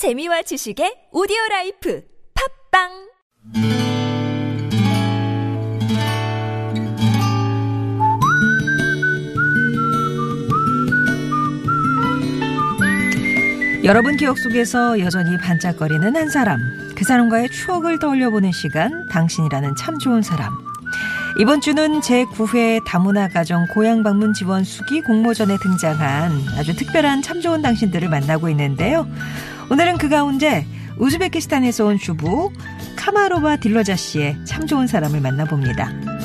재미와 지식의 오디오 life 팟빵 여러분 기억 속에서 여전히 반짝거리는 한 사람. 그 사람과의 추억을 떠올려 보는 시간, 당신이라는 참 좋은 사람. 이번 주는 제9회 다문화 가정 고향 방문 지원 수기 공모전에 등장한 아주 특별한 참 좋은 당신들을 만나고 있는데요. 오늘은 그 가운데 우즈베키스탄에서 온 주부 카마로바 딜러자 씨의 참 좋은 사람을 만나봅니다.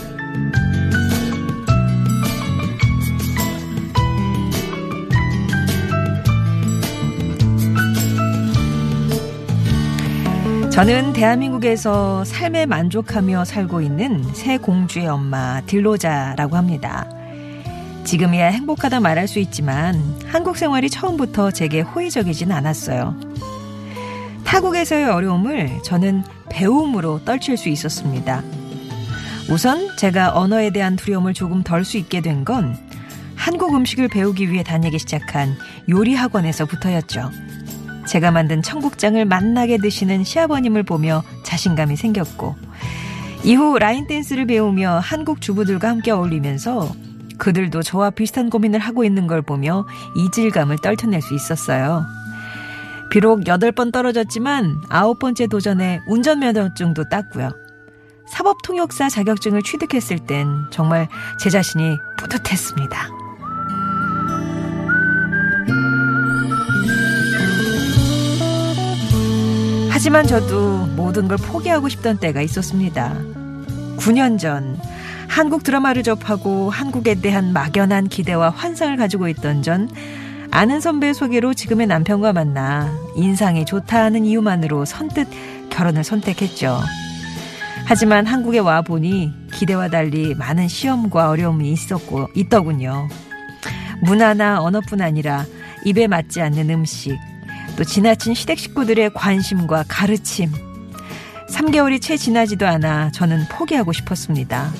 저는 대한민국에서 삶에 만족하며 살고 있는 새 공주의 엄마 딜로자라고 합니다. 지금이야 행복하다 말할 수 있지만 한국 생활이 처음부터 제게 호의적이진 않았어요. 타국에서의 어려움을 저는 배움으로 떨칠 수 있었습니다. 우선 제가 언어에 대한 두려움을 조금 덜 수 있게 된 건 한국 음식을 배우기 위해 다니기 시작한 요리 학원에서부터였죠. 제가 만든 청국장을 맛나게 드시는 시아버님을 보며 자신감이 생겼고 이후 라인 댄스를 배우며 한국 주부들과 함께 어울리면서 그들도 저와 비슷한 고민을 하고 있는 걸 보며 이질감을 떨쳐낼 수 있었어요. 비록 8번 떨어졌지만 아홉 번째 도전에 운전면허증도 땄고요. 사법통역사 자격증을 취득했을 땐 정말 제 자신이 뿌듯했습니다. 하지만 저도 모든 걸 포기하고 싶던 때가 있었습니다. 9년 전 한국 드라마를 접하고 한국에 대한 막연한 기대와 환상을 가지고 있던 전 아는 선배 소개로 지금의 남편과 만나 인상이 좋다는 이유만으로 선뜻 결혼을 선택했죠. 하지만 한국에 와 보니 기대와 달리 많은 시험과 어려움이 있었고 있더군요. 문화나 언어뿐 아니라 입에 맞지 않는 음식, 또 지나친 시댁 식구들의 관심과 가르침. 3개월이 채 지나지도 않아 저는 포기하고 싶었습니다.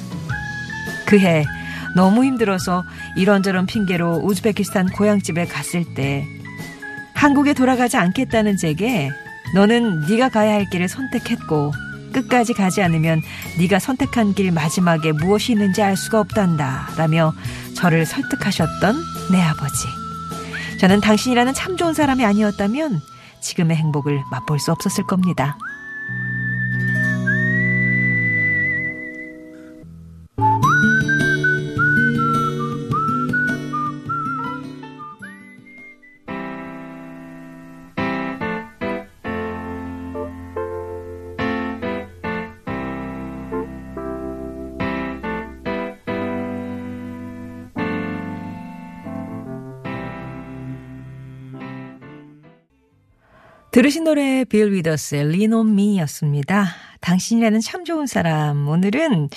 그해 너무 힘들어서 이런저런 핑계로 우즈베키스탄 고향집에 갔을 때 한국에 돌아가지 않겠다는 제게 너는 네가 가야 할 길을 선택했고 끝까지 가지 않으면 네가 선택한 길 마지막에 무엇이 있는지 알 수가 없단다 라며 저를 설득하셨던 내 아버지. 저는 당신이라는 참 좋은 사람이 아니었다면 지금의 행복을 맛볼 수 없었을 겁니다. 들으신 노래 빌 위더스의 Me였습니다. 당신이라는 참 좋은 사람. 오늘은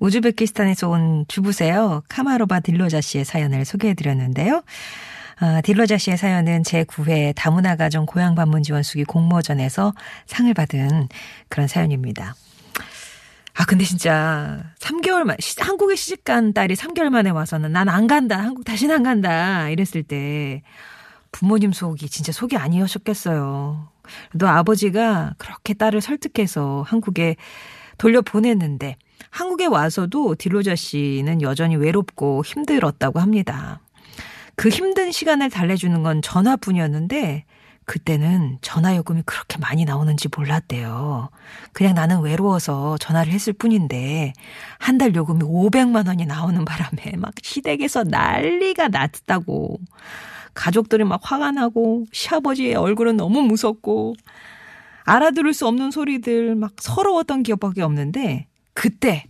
우즈베키스탄에서 온 주부세요. 카마로바 딜로자 씨의 사연을 소개해드렸는데요. 아, 딜로자 씨의 사연은 제9회 다문화 가정 고향 방문 지원 수기 공모전에서 상을 받은 그런 사연입니다. 아, 근데 진짜 3개월 만, 한국에 시집간 딸이 3개월 만에 와서는 난 안 간다. 한국 다시는 안 간다. 이랬을 때 부모님 속이 진짜 속이 아니었겠어요. 또 아버지가 그렇게 딸을 설득해서 한국에 돌려보냈는데 한국에 와서도 딜로자 씨는 여전히 외롭고 힘들었다고 합니다. 그 힘든 시간을 달래주는 건 전화뿐이었는데 그때는 전화 요금이 그렇게 많이 나오는지 몰랐대요. 그냥 나는 외로워서 전화를 했을 뿐인데 한 달 요금이 500만 원이 나오는 바람에 막 시댁에서 난리가 났다고. 가족들이 막 화가 나고 시아버지의 얼굴은 너무 무섭고 알아들을 수 없는 소리들 막 서러웠던 기억밖에 없는데 그때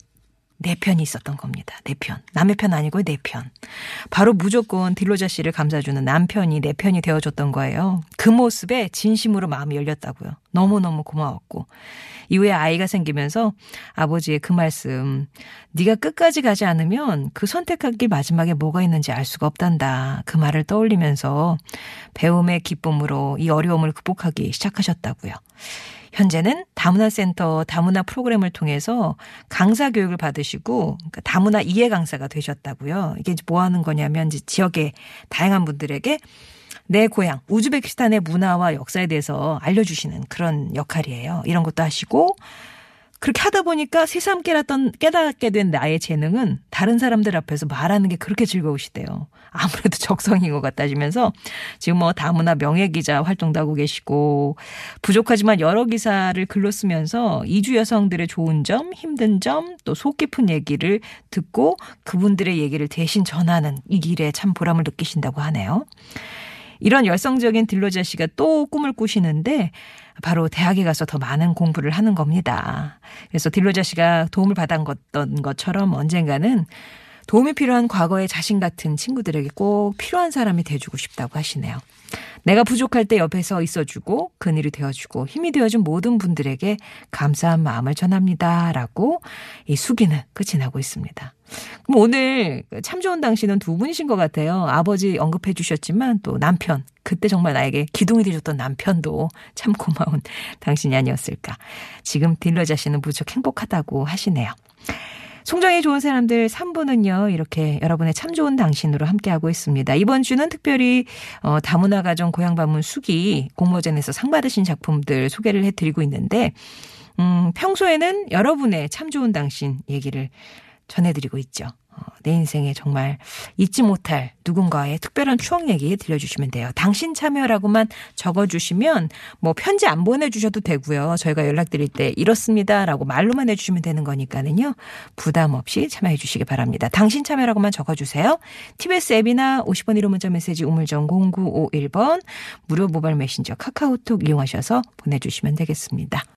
내 편이 있었던 겁니다. 내 편. 남의 편 아니고 내 편. 바로 무조건 딜로자 씨를 감싸주는 남편이 내 편이 되어줬던 거예요. 그 모습에 진심으로 마음이 열렸다고요. 너무너무 고마웠고. 이후에 아이가 생기면서 아버지의 그 말씀, 네가 끝까지 가지 않으면 그 선택한 길 마지막에 뭐가 있는지 알 수가 없단다. 그 말을 떠올리면서 배움의 기쁨으로 이 어려움을 극복하기 시작하셨다고요. 현재는 다문화 센터 다문화 프로그램을 통해서 강사 교육을 받으시고 그러니까 다문화 이해 강사가 되셨다고요. 이게 뭐 하는 거냐면 이제 지역의 다양한 분들에게 내 고향 우즈베키스탄의 문화와 역사에 대해서 알려주시는 그런 역할이에요. 이런 것도 하시고 그렇게 하다 보니까 새삼 깨닫던, 깨닫게 된 나의 재능은 다른 사람들 앞에서 말하는 게 그렇게 즐거우시대요. 아무래도 적성인 것 같다시면서 지금 뭐 다문화 명예기자 활동도 하고 계시고 부족하지만 여러 기사를 글로 쓰면서 이주 여성들의 좋은 점, 힘든 점, 또 속 깊은 얘기를 듣고 그분들의 얘기를 대신 전하는 이 길에 참 보람을 느끼신다고 하네요. 이런 열성적인 딜로자 씨가 또 꿈을 꾸시는데 바로 대학에 가서 더 많은 공부를 하는 겁니다. 그래서 딜로자 씨가 도움을 받았던 것처럼 언젠가는 도움이 필요한 과거의 자신 같은 친구들에게 꼭 필요한 사람이 돼주고 싶다고 하시네요. 내가 부족할 때 옆에서 있어주고 그늘이 되어주고 힘이 되어준 모든 분들에게 감사한 마음을 전합니다. 라고 이 수기는 끝이 나고 있습니다. 그럼 오늘 참 좋은 당신은 두 분이신 것 같아요. 아버지 언급해 주셨지만 또 남편. 그때 정말 나에게 기둥이 되셨던 남편도 참 고마운 당신이 아니었을까. 지금 딜러 자신은 무척 행복하다고 하시네요. 송정이 좋은 사람들 3부는요, 이렇게 여러분의 참 좋은 당신으로 함께하고 있습니다. 이번 주는 특별히, 어, 다문화 가정 고향 방문 수기 공모전에서 상 받으신 작품들 소개를 해드리고 있는데, 음, 평소에는 여러분의 참 좋은 당신 얘기를 전해드리고 있죠. 어, 내 인생에 정말 잊지 못할 누군가의 특별한 추억 얘기 들려주시면 돼요. 당신 참여라고만 적어주시면 뭐 편지 안 보내주셔도 되고요. 저희가 연락드릴 때 이렇습니다라고 말로만 해주시면 되는 거니까는요. 부담 없이 참여해 주시기 바랍니다. 당신 참여라고만 적어주세요. TBS 앱이나 50번 1호 문자 메시지 우물정 0951번 무료 모바일 메신저 카카오톡 이용하셔서 보내주시면 되겠습니다.